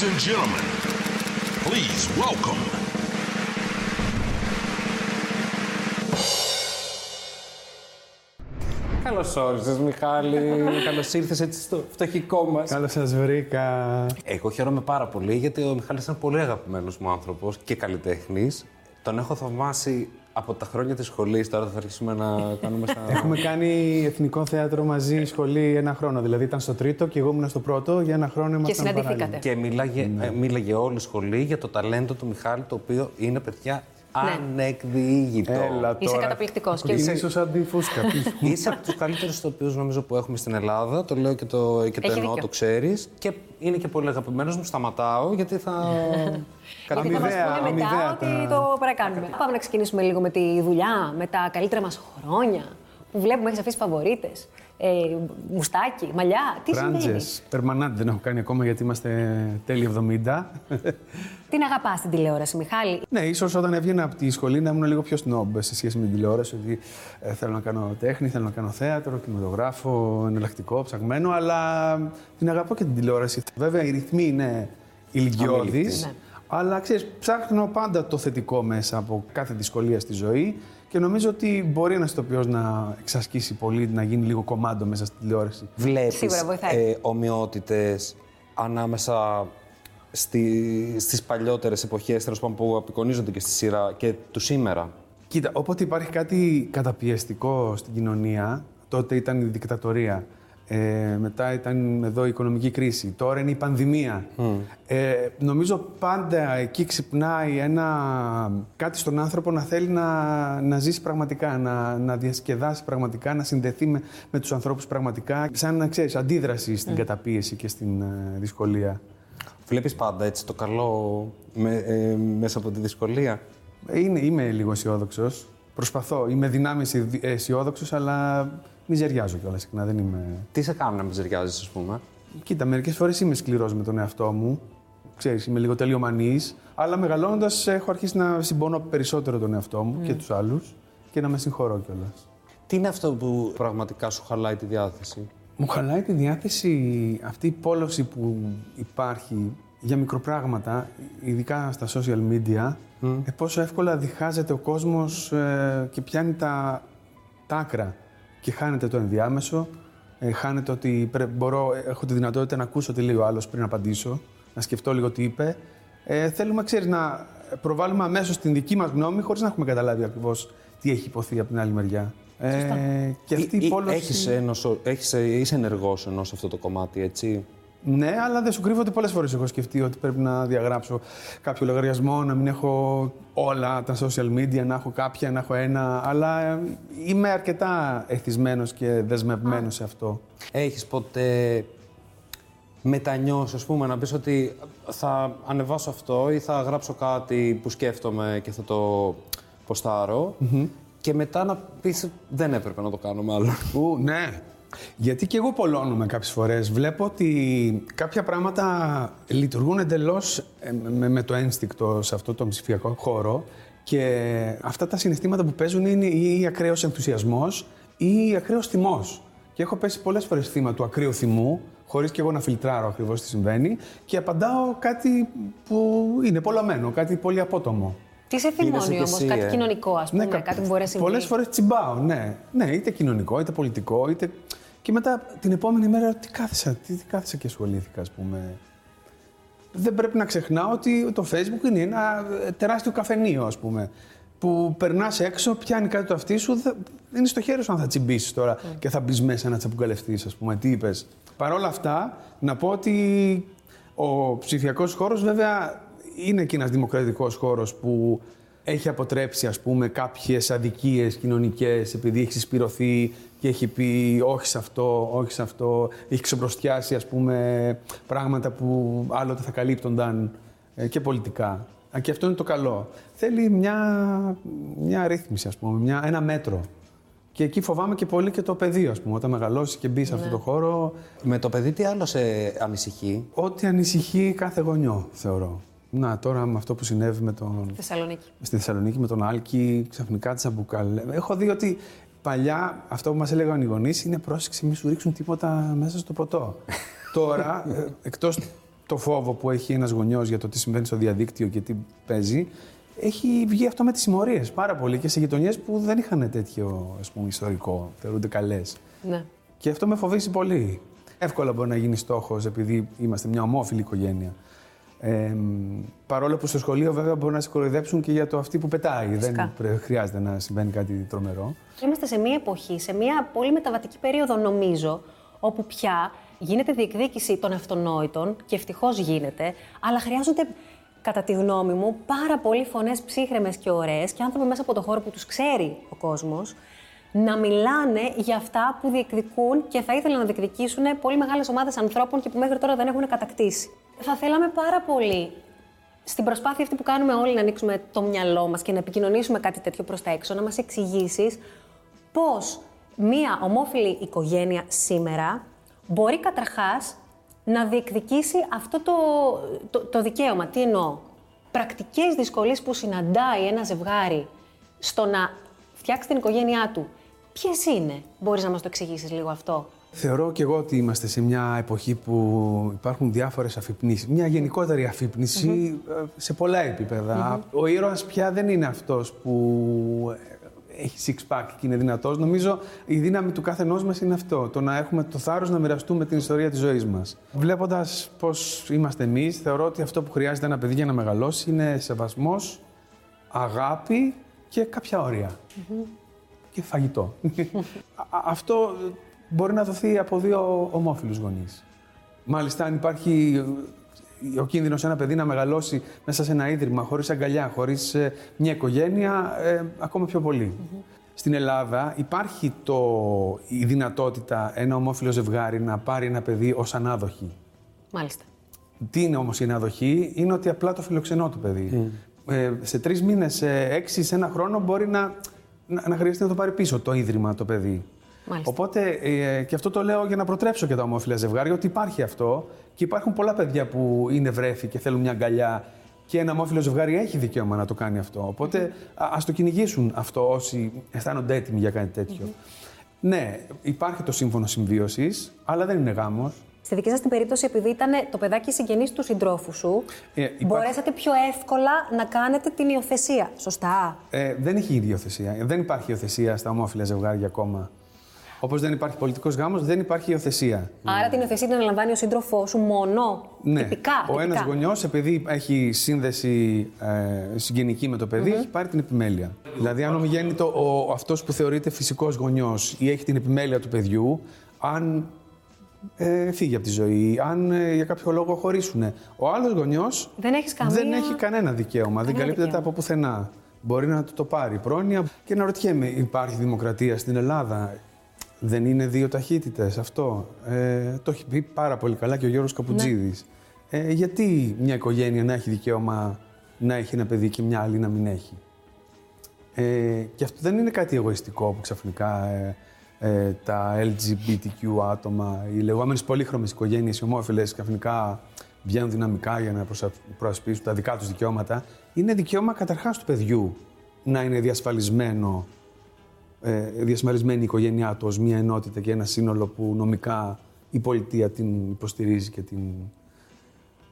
Ladies and gentlemen, please welcome. Καλώς όρισες, Μιχάλη. Καλώς ήρθες έτσι στο φτωχικό μας. Καλώς σας βρήκα. Εγώ χαίρομαι πάρα πολύ γιατί ο Μιχάλης είναι πολύ αγαπημένος μου άνθρωπος και καλλιτέχνης. Τον έχω θαυμάσει από τα χρόνια της σχολής. Τώρα θα αρχίσουμε να κάνουμε στα. Έχουμε κάνει εθνικό θέατρο μαζί σχολή ένα χρόνο. Δηλαδή ήταν στο τρίτο και εγώ ήμουν στο πρώτο για ένα χρόνο. Και ήμασταν συναντηθήκατε. παράλληλα. και μίλαγε, ε, μίλαγε όλη η σχολή για το ταλέντο του Μιχάλη, το οποίο είναι παιδιά ανεκδιήγητο. Έλα Είσαι τώρα. καταπληκτικός και- Είναι ίσω σαν τη φούσκα. Είσαι από τους καλύτερους ηθοποιούς νομίζω που έχουμε στην Ελλάδα. Το λέω και το, και το Έχει εννοώ, δίκιο. το ξέρεις. Και είναι και πολύ αγαπημένος μου. Σταματάω γιατί θα. Γιατί θα μας Αμοιβαία, πούνε μετά αμοιβαία ότι τα- το παρακάνουμε. Πάμε να ξεκινήσουμε λίγο με τη δουλειά, με τα καλύτερα μας χρόνια. Που βλέπουμε, έχεις αφήσει φαβορίτες. Ε, μουστάκι, μαλλιά, τι συμβαίνει; Φράντζε. Περμανάντη δεν έχω κάνει ακόμα γιατί είμαστε τέλη 70. Την αγαπάς την τηλεόραση, Μιχάλη; Ναι, ίσως όταν έβγαινα από τη σχολή να ήμουν λίγο πιο σνόμπ σε σχέση με την τηλεόραση. Ότι ε, θέλω να κάνω τέχνη, θέλω να κάνω θέατρο, κινηματογράφο, εναλλακτικό, ψαγμένο, αλλά την αγαπώ και την τηλεόραση. Βέβαια, οι ρυθμοί είναι ηλικιώδεις. Αμήλικτοι. Ναι. Αλλά ξέρεις, ψάχνω πάντα το θετικό μέσα από κάθε δυσκολία στη ζωή και νομίζω ότι μπορεί ένας ηθοποιός να εξασκήσει πολύ, να γίνει λίγο κομμάτι μέσα στη τηλεόραση. Βλέπεις Σίγουρα βοηθάει. ε, ομοιότητες ανάμεσα στη, στις παλιότερες εποχές τέλος πάντων, που απεικονίζονται και στη σειρά και του σήμερα; Κοίτα, όποτε υπάρχει κάτι καταπιεστικό στην κοινωνία, τότε ήταν η δικτατορία. Ε, μετά ήταν εδώ η οικονομική κρίση. Τώρα είναι η πανδημία. Ε, νομίζω πάντα εκεί ξυπνάει ένα, κάτι στον άνθρωπο να θέλει να, να ζήσει πραγματικά, να, να διασκεδάσει πραγματικά, να συνδεθεί με, με τους ανθρώπους πραγματικά. Σαν να ξέρεις, αντίδραση στην καταπίεση και στην ε, δυσκολία. Βλέπεις πάντα έτσι το καλό με, ε, μέσα από τη δυσκολία; Είναι, είμαι λίγο αισιόδοξος. Προσπαθώ. Είμαι δυνάμεις αισιόδοξος, αλλά μιζεριάζω κιόλας συχνά. Δεν είμαι. Τι σε κάνουν να μιζεριάζεις, ας πούμε; Κοίτα, μερικές φορές είμαι σκληρός με τον εαυτό μου. Ξέρεις, είμαι λίγο τελειομανής. Αλλά μεγαλώνοντας, έχω αρχίσει να συμπονώ περισσότερο τον εαυτό μου και τους άλλους και να με συγχωρώ κιόλας. Τι είναι αυτό που πραγματικά σου χαλάει τη διάθεση; Μου χαλάει τη διάθεση αυτή η πόλωση που υπάρχει για μικροπράγματα, ειδικά στα social media, ε, πόσο εύκολα διχάζεται ο κόσμος ε, και πιάνει τα, τα άκρα και χάνεται το ενδιάμεσο, ε, χάνεται ότι πρέ, μπορώ, ε, έχω τη δυνατότητα να ακούσω τι λέει ο άλλος πριν απαντήσω, να σκεφτώ λίγο τι είπε. Ε, θέλουμε, ξέρεις, να προβάλλουμε αμέσως την δική μας γνώμη χωρίς να έχουμε καταλάβει ακριβώς τι έχει υποθεί από την άλλη μεριά. Ε, και αυτή η Ή- ή πόλωση... Έχεις, ένος, έχεις, ε, είσαι ενεργός ενώ σε αυτό το κομμάτι, έτσι; Ναι, αλλά δεν σου κρύβω ότι πολλές φορές έχω σκεφτεί ότι πρέπει να διαγράψω κάποιο λογαριασμό, να μην έχω όλα τα social media, να έχω κάποια, να έχω ένα. Αλλά ε, είμαι αρκετά εθισμένος και δεσμευμένος σε αυτό. Έχεις ποτέ μετανιώσει, ας πούμε, να πεις ότι θα ανεβάσω αυτό ή θα γράψω κάτι που σκέφτομαι και θα το ποσταρω και μετά να πεις δεν έπρεπε να το κάνω μάλλον. Ου, ναι. Γιατί και εγώ πολλώνομαι κάποιες φορές. Βλέπω ότι κάποια πράγματα λειτουργούν εντελώς ε, με, με το ένστικτο σε αυτό το ψηφιακό χώρο και αυτά τα συναισθήματα που παίζουν είναι ή ακραίος ενθουσιασμός ή ακραίος θυμός. Και έχω πέσει πολλές φορές θύμα του ακραίου θυμού, χωρίς και εγώ να φιλτράρω ακριβώς τι συμβαίνει και απαντάω κάτι που είναι πολλωμένο, κάτι πολύ απότομο. Τι σε Είδεσαι θυμώνει κι όμως, εσύ, κάτι ε; κοινωνικό, ας πούμε, κα- κάτι που μπορεί να συμβεί; Πολλές φορές τσιμπάω, ναι. Ναι, είτε κοινωνικό, είτε πολιτικό, είτε... Και μετά την επόμενη μέρα τι κάθισα, τι, τι κάθισα και ασχολήθηκα, ας πούμε. Δεν πρέπει να ξεχνάω ότι το Facebook είναι ένα ε, τεράστιο καφενείο, ας πούμε. Που περνάς έξω, πιάνει κάτι το αυτί σου, δεν- είναι στο χέρι σου αν θα τσιμπήσεις τώρα και θα μπεις μέσα να τσαμπουκαλευτείς, ας πούμε. Τι είπες. Παρ' όλα αυτά, να πω ότι ο ψηφιακός χώρος βέβαια είναι και ένας δημοκρατικός χώρος που έχει αποτρέψει ας πούμε κάποιες αδικίες κοινωνικές επειδή έχει συσπηρωθεί και έχει πει όχι σε αυτό, όχι σε αυτό, έχει ξεμπροστιάσει ας πούμε πράγματα που άλλοτε θα καλύπτονταν ε, και πολιτικά. Α, Και αυτό είναι το καλό. Θέλει μια, μια ρύθμιση ας πούμε, μια, ένα μέτρο. Και εκεί φοβάμαι και πολύ και το πεδίο, ας πούμε. Όταν μεγαλώσει και μπει σε αυτό το χώρο, Με το παιδί τι άλλο σε ανησυχεί; ό,τι ανησυχεί κάθε γονιό, θεωρώ. Να, τώρα με αυτό που συνέβη με τον, Θεσσαλονίκη. στη Θεσσαλονίκη με τον Άλκη, ξαφνικά τη Αμπουκαλέ. Έχω δει ότι παλιά αυτό που μας έλεγαν οι γονείς είναι πρόσεξε, μην σου ρίξουν τίποτα μέσα στο ποτό. Τώρα, ε, εκτός το φόβο που έχει ένας γονιός για το τι συμβαίνει στο διαδίκτυο και τι παίζει, έχει βγει αυτό με τις συμμορίες πάρα πολύ και σε γειτονιές που δεν είχαν τέτοιο ας πούμε, ιστορικό, θεωρούνται καλές. Ναι. Και αυτό με φοβήσει πολύ. Εύκολα μπορεί να γίνει στόχος επειδή είμαστε μια ομόφυλη οικογένεια. Ε, παρόλο που στο σχολείο βέβαια μπορεί να σε κοροϊδέψουν και για το αυτή που πετάει. Φυσικά. Δεν πρέ- χρειάζεται να συμβαίνει κάτι τρομερό. Είμαστε σε μια εποχή, σε μια πολύ μεταβατική περίοδο νομίζω, όπου πια γίνεται διεκδίκηση των αυτονόητων και ευτυχώς γίνεται, αλλά χρειάζονται, κατά τη γνώμη μου, πάρα πολλοί φωνές ψύχρεμες και ωραίες και άνθρωποι μέσα από το χώρο που τους ξέρει ο κόσμος να μιλάνε για αυτά που διεκδικούν και θα ήθελαν να διεκδικήσουν πολύ μεγάλες ομάδες ανθρώπων και που μέχρι τώρα δεν έχουν κατακτήσει. Θα θέλαμε πάρα πολύ στην προσπάθεια αυτή που κάνουμε όλοι να ανοίξουμε το μυαλό μας και να επικοινωνήσουμε κάτι τέτοιο προς τα έξω, να μας εξηγήσεις πώς μία ομόφυλη οικογένεια σήμερα μπορεί καταρχάς να διεκδικήσει αυτό το, το, το δικαίωμα. Τι εννοώ; Πρακτικές δυσκολίες που συναντάει ένα ζευγάρι στο να φτιάξει την οικογένειά του. Ποιες είναι, μπορείς να μας το εξηγήσεις λίγο αυτό; Θεωρώ και εγώ ότι είμαστε σε μια εποχή που υπάρχουν διάφορες αφυπνίσεις. Μια γενικότερη αφύπνιση, ε, σε πολλά επίπεδα. Ο ήρωας πια δεν είναι αυτός που ε, έχει six pack και είναι δυνατός. Νομίζω η δύναμη του κάθε ενός μας είναι αυτό. Το να έχουμε το θάρρος να μοιραστούμε την ιστορία της ζωής μας. Βλέποντας πώς είμαστε εμείς, θεωρώ ότι αυτό που χρειάζεται ένα παιδί για να μεγαλώσει είναι σεβασμός, αγάπη και κάποια όρια και φαγητό. Α- α- Αυτό μπορεί να δοθεί από δύο ομόφυλους γονείς. Μάλιστα, αν υπάρχει ε, ο κίνδυνος ένα παιδί να μεγαλώσει μέσα σε ένα ίδρυμα, χωρίς αγκαλιά, χωρίς ε, μια οικογένεια, ε, ακόμα πιο πολύ. Στην Ελλάδα υπάρχει το, η δυνατότητα ένα ομόφυλο ζευγάρι να πάρει ένα παιδί ως ανάδοχη. Μάλιστα. Τι είναι όμως η αναδοχή, είναι ότι απλά το φιλοξενώ το παιδί. Ε, σε τρεις μήνες, σε έξι, σε ένα χρόνο μπορεί να, να, να χρειαστεί να το πάρει πίσω το ίδρυμα το παιδί. Μάλιστα. Οπότε, ε, και αυτό το λέω για να προτρέψω και τα ομόφυλα ζευγάρια, ότι υπάρχει αυτό και υπάρχουν πολλά παιδιά που είναι βρέφη και θέλουν μια αγκαλιά και ένα ομόφυλο ζευγάρι έχει δικαίωμα να το κάνει αυτό. Οπότε, α ας το κυνηγήσουν αυτό όσοι αισθάνονται έτοιμοι για κάτι τέτοιο. Ναι, υπάρχει το σύμφωνο συμβίωσης, αλλά δεν είναι γάμος. Στη δική σας την περίπτωση, επειδή ήταν το παιδάκι συγγενή του συντρόφου σου, Ε, υπάρχει- μπορέσατε πιο εύκολα να κάνετε την υιοθεσία. Σωστά. Ε, δεν έχει ήδη υιοθεσία. Δεν υπάρχει υιοθεσία στα ομόφυλα ζευγάρια ακόμα. Όπως δεν υπάρχει πολιτικός γάμος, δεν υπάρχει υιοθεσία. Άρα την υιοθεσία την αναλαμβάνει ο σύντροφό σου μόνο. Ναι. Τυπικά. Ο τυπικά. ένας γονιός, επειδή έχει σύνδεση ε, συγγενική με το παιδί, έχει πάρει την επιμέλεια. Δηλαδή, αν ομιγέννητο ο, αυτός που θεωρείται φυσικός γονιός ή έχει την επιμέλεια του παιδιού, αν ε, φύγει από τη ζωή, αν ε, για κάποιο λόγο χωρίσουν. Ο άλλος γονιός Δεν έχεις καμία- δεν έχει κανένα δικαίωμα, δεν καλύπτεται δικαίωμα. από πουθενά. Μπορεί να του το πάρει πρόνοια. Και να ρωτιέμαι, υπάρχει δημοκρατία στην Ελλάδα; Δεν είναι δύο ταχύτητες αυτό. Ε, το έχει πει πάρα πολύ καλά και ο Γιώργος Καπουτζίδης. Ε, γιατί μια οικογένεια να έχει δικαίωμα να έχει ένα παιδί και μια άλλη να μην έχει; Ε, και αυτό δεν είναι κάτι εγωιστικό που ξαφνικά ε, ε, τα LGBTQ άτομα, οι λεγόμενες πολύχρωμες οικογένειες, οι ομόφυλες ξαφνικά βγαίνουν δυναμικά για να προσα- προασπίσουν τα δικά τους δικαιώματα. Είναι δικαίωμα καταρχάς του παιδιού να είναι διασφαλισμένο ε, διασφαλισμένη η οικογένειά τους ως μια ενότητα και ένα σύνολο που νομικά η πολιτεία την υποστηρίζει και την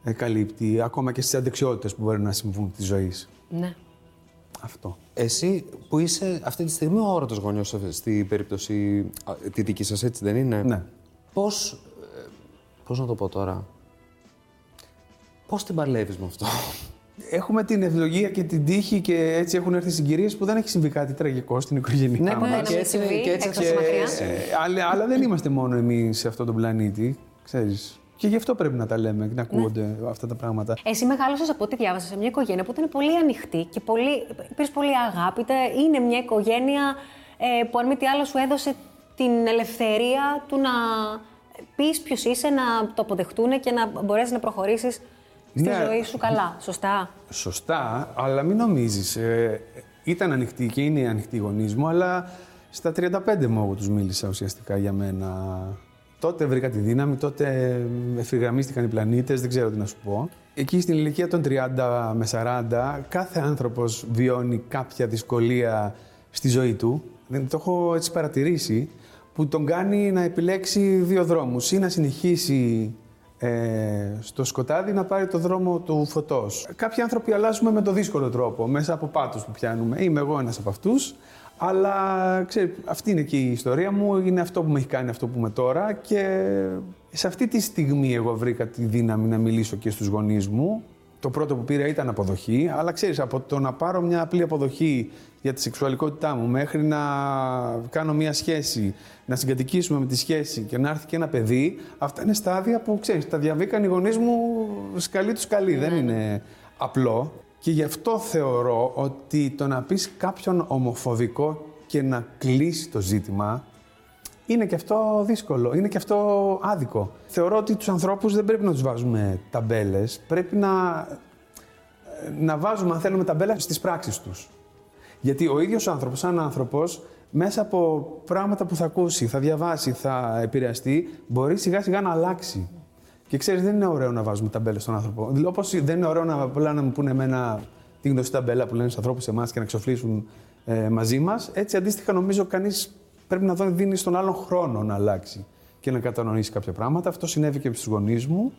ε, καλύπτει, ακόμα και στις αντεξιότητες που μπορεί να συμβούν της ζωής. Ναι. Αυτό. Εσύ που είσαι αυτή τη στιγμή ο όρωτος γονιός στην περίπτωση α, τη δική σας, έτσι δεν είναι; Ναι. Πώς, ε, πώς να το πω τώρα, πώς την παλεύεις με αυτό; Έχουμε την ευλογία και την τύχη και έτσι έχουν έρθει συγκυρίες που δεν έχει συμβεί κάτι τραγικό στην οικογένειά Ναι, μας. να και μην έτσι, συμβεί και έτσι, έξω και- στο μακριάς. Ε, αλλά, αλλά δεν είμαστε μόνο εμείς σε αυτόν τον πλανήτη, ξέρεις. Και γι' αυτό πρέπει να τα λέμε και να ακούγονται αυτά τα πράγματα. Εσύ μεγάλωσες από ό,τι διάβασα σε μια οικογένεια που ήταν πολύ ανοιχτή και πολύ, υπήρξε πολύ αγάπη. Είτε Είναι μια οικογένεια ε, που αν μη τι άλλο σου έδωσε την ελευθερία του να πεις ποιος είσαι, να το αποδεχτούν και να μπορέσεις να προχωρήσεις στη Ναι. ζωή σου καλά. Σωστά; Σωστά, αλλά μην νομίζεις. Ε, ήταν ανοιχτή και είναι ανοιχτή η γονείς μου, αλλά στα 35 μου εγώ τους μίλησα ουσιαστικά για μένα. Τότε βρήκα τη δύναμη, τότε ευθυγραμμίστηκαν οι πλανήτες, δεν ξέρω τι να σου πω. Εκεί στην ηλικία των 30 με 40, κάθε άνθρωπος βιώνει κάποια δυσκολία στη ζωή του. Δεν το έχω έτσι παρατηρήσει, που τον κάνει να επιλέξει δύο δρόμους. Ή να συνεχίσει ε, στο σκοτάδι να πάρει το δρόμο του φωτός. Κάποιοι άνθρωποι αλλάζουμε με το δύσκολο τρόπο, μέσα από πάτους που πιάνουμε. Είμαι εγώ ένας από αυτούς, αλλά ξέρει, αυτή είναι και η ιστορία μου, είναι αυτό που με έχει κάνει αυτό που είμαι τώρα και σε αυτή τη στιγμή εγώ βρήκα τη δύναμη να μιλήσω και στους γονείς μου. Το πρώτο που πήρα ήταν αποδοχή, αλλά ξέρεις, από το να πάρω μια απλή αποδοχή για τη σεξουαλικότητά μου μέχρι να κάνω μια σχέση, να συγκατοικήσουμε με τη σχέση και να έρθει και ένα παιδί, αυτά είναι στάδια που, ξέρεις, τα διαβήκαν οι γονείς μου σκαλί τους σκαλί, δεν είναι απλό. Και γι' αυτό θεωρώ ότι το να πεις κάποιον ομοφοβικό και να κλείσει το ζήτημα είναι και αυτό δύσκολο, είναι και αυτό άδικο. Θεωρώ ότι τους ανθρώπους δεν πρέπει να τους βάζουμε ταμπέλες, πρέπει να, να βάζουμε, αν θέλουμε, ταμπέλα στις πράξεις τους. Γιατί ο ίδιος ο άνθρωπος, σαν άνθρωπος, μέσα από πράγματα που θα ακούσει, θα διαβάσει, θα επηρεαστεί, μπορεί σιγά σιγά να αλλάξει. Και ξέρεις, δεν είναι ωραίο να βάζουμε ταμπέλες στον άνθρωπο. Όπως δεν είναι ωραίο να, απλά να μου πούνε εμένα την γνωστή ταμπέλα που λένε στους ανθρώπους εμάς και να εξοφλήσουν ε, μαζί μας. Έτσι, αντίστοιχα, νομίζω κανείς πρέπει να δίνεις στον άλλον χρόνο να αλλάξει και να κατανοήσεις κάποια πράγματα. Αυτό συνέβη και στου γονείς μου.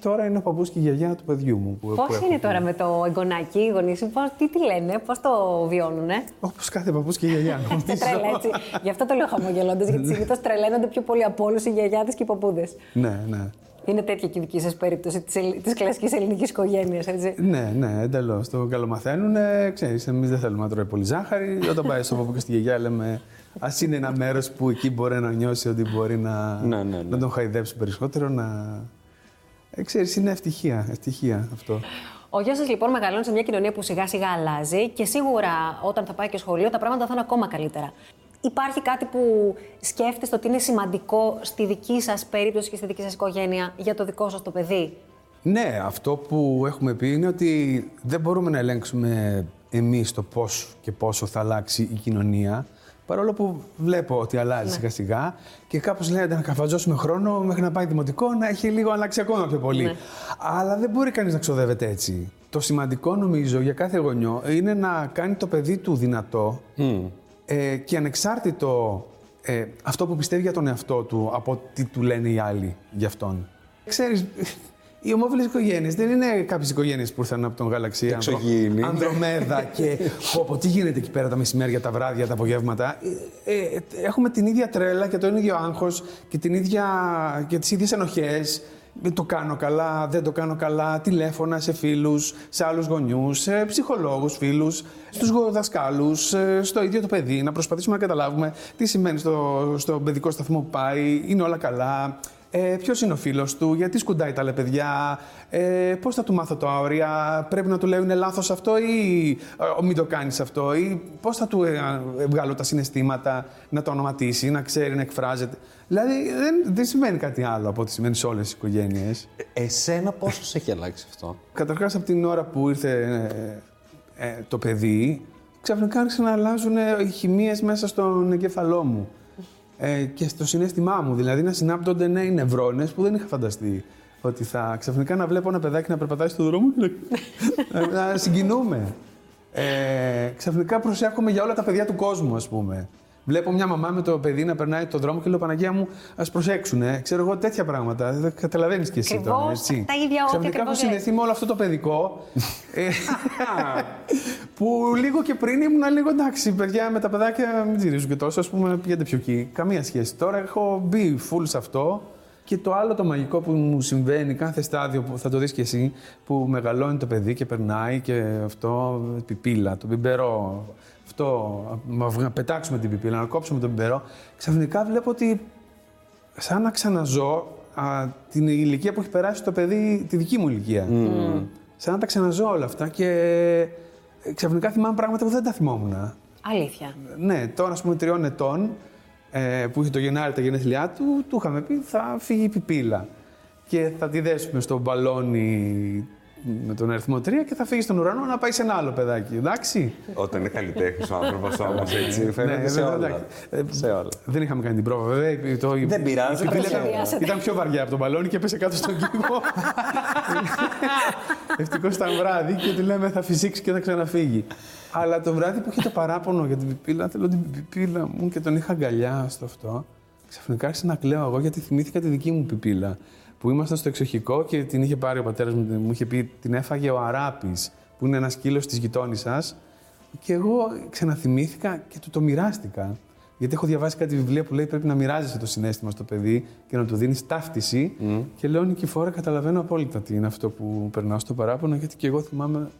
Τώρα είναι ο παππούς και η γιαγιά του παιδιού μου. Πώς είναι τώρα με το εγγονάκι, οι γονείς σου, τι, τι λένε, πώς το βιώνουν, ε; Όπως κάθε παππούς και η γιαγιά. Τρέλα, έτσι. Γι' αυτό το λέω χαμογελώντας, γιατί Ναι. συνήθως τρελαίνονται πιο πολύ από όλους οι γιαγιάδες και οι παππούδες. ναι, ναι. Είναι τέτοια και η δική σας περίπτωση της κλασικής ελληνικής οικογένειας, έτσι. Ναι, ναι, εντελώς. Το καλομαθαίνουν. Ξέρεις, εμείς δεν θέλουμε να τρώει πολύ ζάχαρη. Όταν πάει στο παππού και στη γιαγιά, λέμε Α είναι ένα μέρος που εκεί μπορεί να νιώσει ότι μπορεί να, Ναι, ναι, ναι. να τον χαϊδέψει περισσότερο. Να... Ε, ξέρεις, είναι ευτυχία, ευτυχία αυτό. Ο γιος σας λοιπόν μεγαλώνει σε μια κοινωνία που σιγά σιγά αλλάζει και σίγουρα όταν θα πάει και σχολείο τα πράγματα θα είναι ακόμα καλύτερα. Υπάρχει κάτι που σκέφτεστε ότι είναι σημαντικό στη δική σας περίπτωση και στη δική σας οικογένεια για το δικό σας το παιδί; Ναι, αυτό που έχουμε πει είναι ότι δεν μπορούμε να ελέγξουμε εμείς το πώς και πόσο θα αλλάξει η κοινωνία. Παρόλο που βλέπω ότι αλλάζει Ναι. σιγά σιγά και κάπως λέγεται να καφαζώσουμε χρόνο μέχρι να πάει δημοτικό να έχει λίγο αλλάξει ακόμα πιο πολύ. Ναι. Αλλά δεν μπορεί κανείς να ξοδεύεται έτσι. Το σημαντικό νομίζω για κάθε γονιό είναι να κάνει το παιδί του δυνατό ε, και ανεξάρτητο ε, αυτό που πιστεύει για τον εαυτό του από τι του λένε οι άλλοι για αυτόν. Ξέρεις, οι ομόφυλες οικογένειες δεν είναι κάποιες οικογένειες που ήρθαν από τον γαλαξία Εξωγήινοι. Ανδρομέδα και πω, πω, τι γίνεται εκεί πέρα τα μεσημέρια, τα βράδια, τα απογεύματα. Ε, ε, έχουμε την ίδια τρέλα και τον ίδιο άγχος και, την ίδια, και τις ίδιες ενοχές. Δεν το κάνω καλά, δεν το κάνω καλά, τηλέφωνα σε φίλους, σε άλλους γονιούς, σε ψυχολόγους, φίλους, στους γο- δασκάλους, ε, στο ίδιο το παιδί, να προσπαθήσουμε να καταλάβουμε τι σημαίνει στο, στο παιδικό σταθμό που πάει, είναι όλα καλά, ε, Ποιος είναι ο φίλος του, γιατί σκουντάει τα άλλα παιδιά, ε, πώς θα του μάθω τα όρια, πρέπει να του λέω είναι λάθος αυτό ή ε, μην το κάνεις αυτό, ή πώς θα του ε, ε, βγάλω τα συναισθήματα, να το ονοματίσει, να ξέρει, να εκφράζεται; Δηλαδή δεν, δεν σημαίνει κάτι άλλο από ό,τι σημαίνει σε όλες τις οικογένειες. Εσένα πόσο σε έχει αλλάξει αυτό; Καταρχάς από την ώρα που ήρθε ε, ε, το παιδί, ξαφνικά άρχισαν να αλλάζουν ε, οι χημίες μέσα στον εγκέφαλό μου ε, και στο συνέστημά μου. Δηλαδή να συνάπτονται νέοι νευρώνες που δεν είχα φανταστεί. Ότι θα ξαφνικά να βλέπω ένα παιδάκι να περπατάει στον δρόμο και να, να, να συγκινούμε. Ε, ξαφνικά προσέχομαι για όλα τα παιδιά του κόσμου, ας πούμε. Βλέπω μια μαμά με το παιδί να περνάει τον δρόμο και λέω Παναγία μου, ας προσέξουν. Ε. Ξέρω εγώ τέτοια πράγματα. Δεν καταλαβαίνεις κι εσύ τώρα. Ακριβώς Έτσι. τα ίδια ό,τι Ξαφνικά ακριβώς έχω συνδεθεί με όλο αυτό το παιδικό. ε, που λίγο και πριν ήμουν λίγο εντάξει, παιδιά με τα παιδάκια μην τζιρίζουν και τόσο, ας πούμε, πηγαίνετε πιο εκεί. Καμία σχέση. Τώρα έχω μπει full σε αυτό. Και το άλλο το μαγικό που μου συμβαίνει κάθε στάδιο που θα το δεις και εσύ, που μεγαλώνει το παιδί και περνάει και αυτό, πιπίλα, το πιπερό, αυτό, να πετάξουμε την πιπίλα, να κόψουμε τον πιπερό, ξαφνικά βλέπω ότι σαν να ξαναζώ α, την ηλικία που έχει περάσει το παιδί, τη δική μου ηλικία. Σαν να τα ξαναζώ όλα αυτά και ε, ξαφνικά θυμάμαι πράγματα που δεν τα θυμόμουν. Αλήθεια. Ναι, τώρα, ας πούμε, τριών ετών, ε, που είχε το Γενάρη τα γενέθλιά του, του είχαμε πει θα φύγει η πιπίλα. Και θα τη δέσουμε στο μπαλόνι με τον αριθμό 3 και θα φύγεις στον ουρανό να πάει σε ένα άλλο παιδάκι. Εντάξει; Όταν είναι καλλιτέχνης ο άνθρωπος όμως έτσι. Φαίνεται Ναι, σε βέβαια, όλα. εντάξει. Ε, σε όλα. Δεν είχαμε κάνει την πρόβα, βέβαια. Το, Δεν πειράζει, η πιπίλα δεν ήταν, σχεδιάσετε. ήταν πιο βαριά από τον μπαλόνι και πέσε κάτω στον κήπο. Ευτυχώς ήταν βράδυ και του λέμε θα φυσήξει και θα ξαναφύγει. Αλλά το βράδυ που είχε το παράπονο για την πιπίλα, θέλω την πιπίλα μου και τον είχα αγκαλιά στο αυτό. Ξαφνικά άρχισα να κλαίω εγώ γιατί θυμήθηκα τη δική μου πιπίλα. Που ήμασταν στο εξοχικό και την είχε πάρει ο πατέρας μου, μου είχε πει την έφαγε ο Αράπης, που είναι ένας σκύλο της γειτόνισσα. Και εγώ ξαναθυμήθηκα και του το μοιράστηκα. Γιατί έχω διαβάσει κάτι βιβλία που λέει πρέπει να μοιράζεσαι το συνέστημα στο παιδί και να του δίνεις ταύτιση. Και λέω Νικηφόρα, καταλαβαίνω απόλυτα τι είναι αυτό που περνάω στο παράπονο, γιατί και εγώ θυμάμαι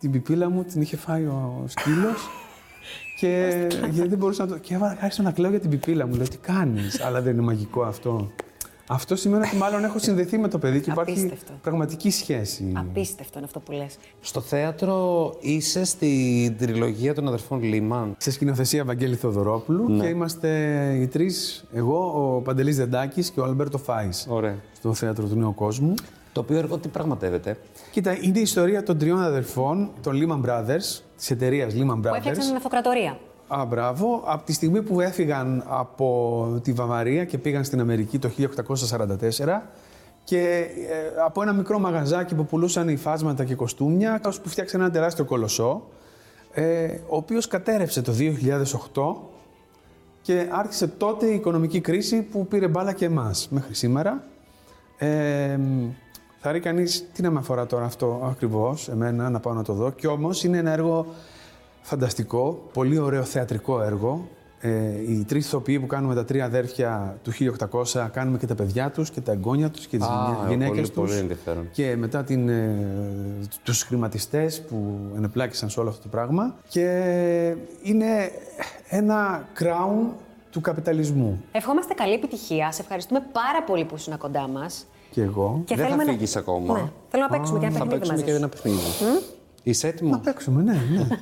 την πιπίλα μου, την είχε φάει ο σκύλος. και γιατί δεν μπορούσα να το. Και έβαλα άρχισα να κλαίω για την πιπίλα μου. Λέω τι κάνεις, αλλά δεν είναι μαγικό αυτό. Αυτό σημαίνει ότι μάλλον έχω συνδεθεί με το παιδί και υπάρχει Απίστευτο. πραγματική σχέση. Απίστευτο είναι αυτό που λες. Στο θέατρο είσαι στην τριλογία των αδερφών Λίμαν; Σε σκηνοθεσία Βαγγέλη Θοδωρόπουλου Ναι. και είμαστε οι τρεις, εγώ, ο Παντελής Δεντάκης και ο Αλμπέρτο Φάης, Ωραία. στο θέατρο του Νέου Κόσμου. Το οποίο έργο τι πραγματεύεται; Κοίτα, είναι η ιστορία των τριών αδερφών, των Lehman Brothers, της εταιρείας Lehman Που έφτιαξαν Brothers. την αυτοκρατορία. Α, μπράβο. Από τη στιγμή που έφυγαν από τη Βαβαρία και πήγαν στην Αμερική το 1844 και ε, από ένα μικρό μαγαζάκι που πουλούσαν υφάσματα και κοστούμια, ως που φτιάξαν ένα τεράστιο κολοσσό, ε, ο οποίος κατέρευσε το 2008 και άρχισε τότε η οικονομική κρίση που πήρε μπάλα και εμάς μέχρι σήμερα. Ε, θα ρει κανείς, τι να με αφορά τώρα αυτό ακριβώς, εμένα, να πάω να το δω. Και όμως είναι ένα έργο φανταστικό, πολύ ωραίο θεατρικό έργο. Ε, οι τρεις ηθοποιοί που κάνουμε τα τρία αδέρφια του 1800 κάνουμε και τα παιδιά τους και τα εγγόνια τους και τις Α, γυναί- γυναίκες πολύ- τους. πολύ ενδιαφέρον. Και μετά την, ε, τους χρηματιστές που ενεπλάκησαν σε όλο αυτό το πράγμα. Και είναι ένα crown του καπιταλισμού. Ευχόμαστε καλή επιτυχία. Σε ευχαριστούμε πάρα πολύ που ήσουν κοντά μας. Και εγώ. Και Δεν θα θέλουμε να- φύγεις ακόμα. Ναι. Θέλω να παίξουμε και ένα Θα παιχνίδι παίξουμε μαζί και σου. ένα παιχνίδι. Είσαι έτοιμο; Να παίξουμε, ναι, ναι.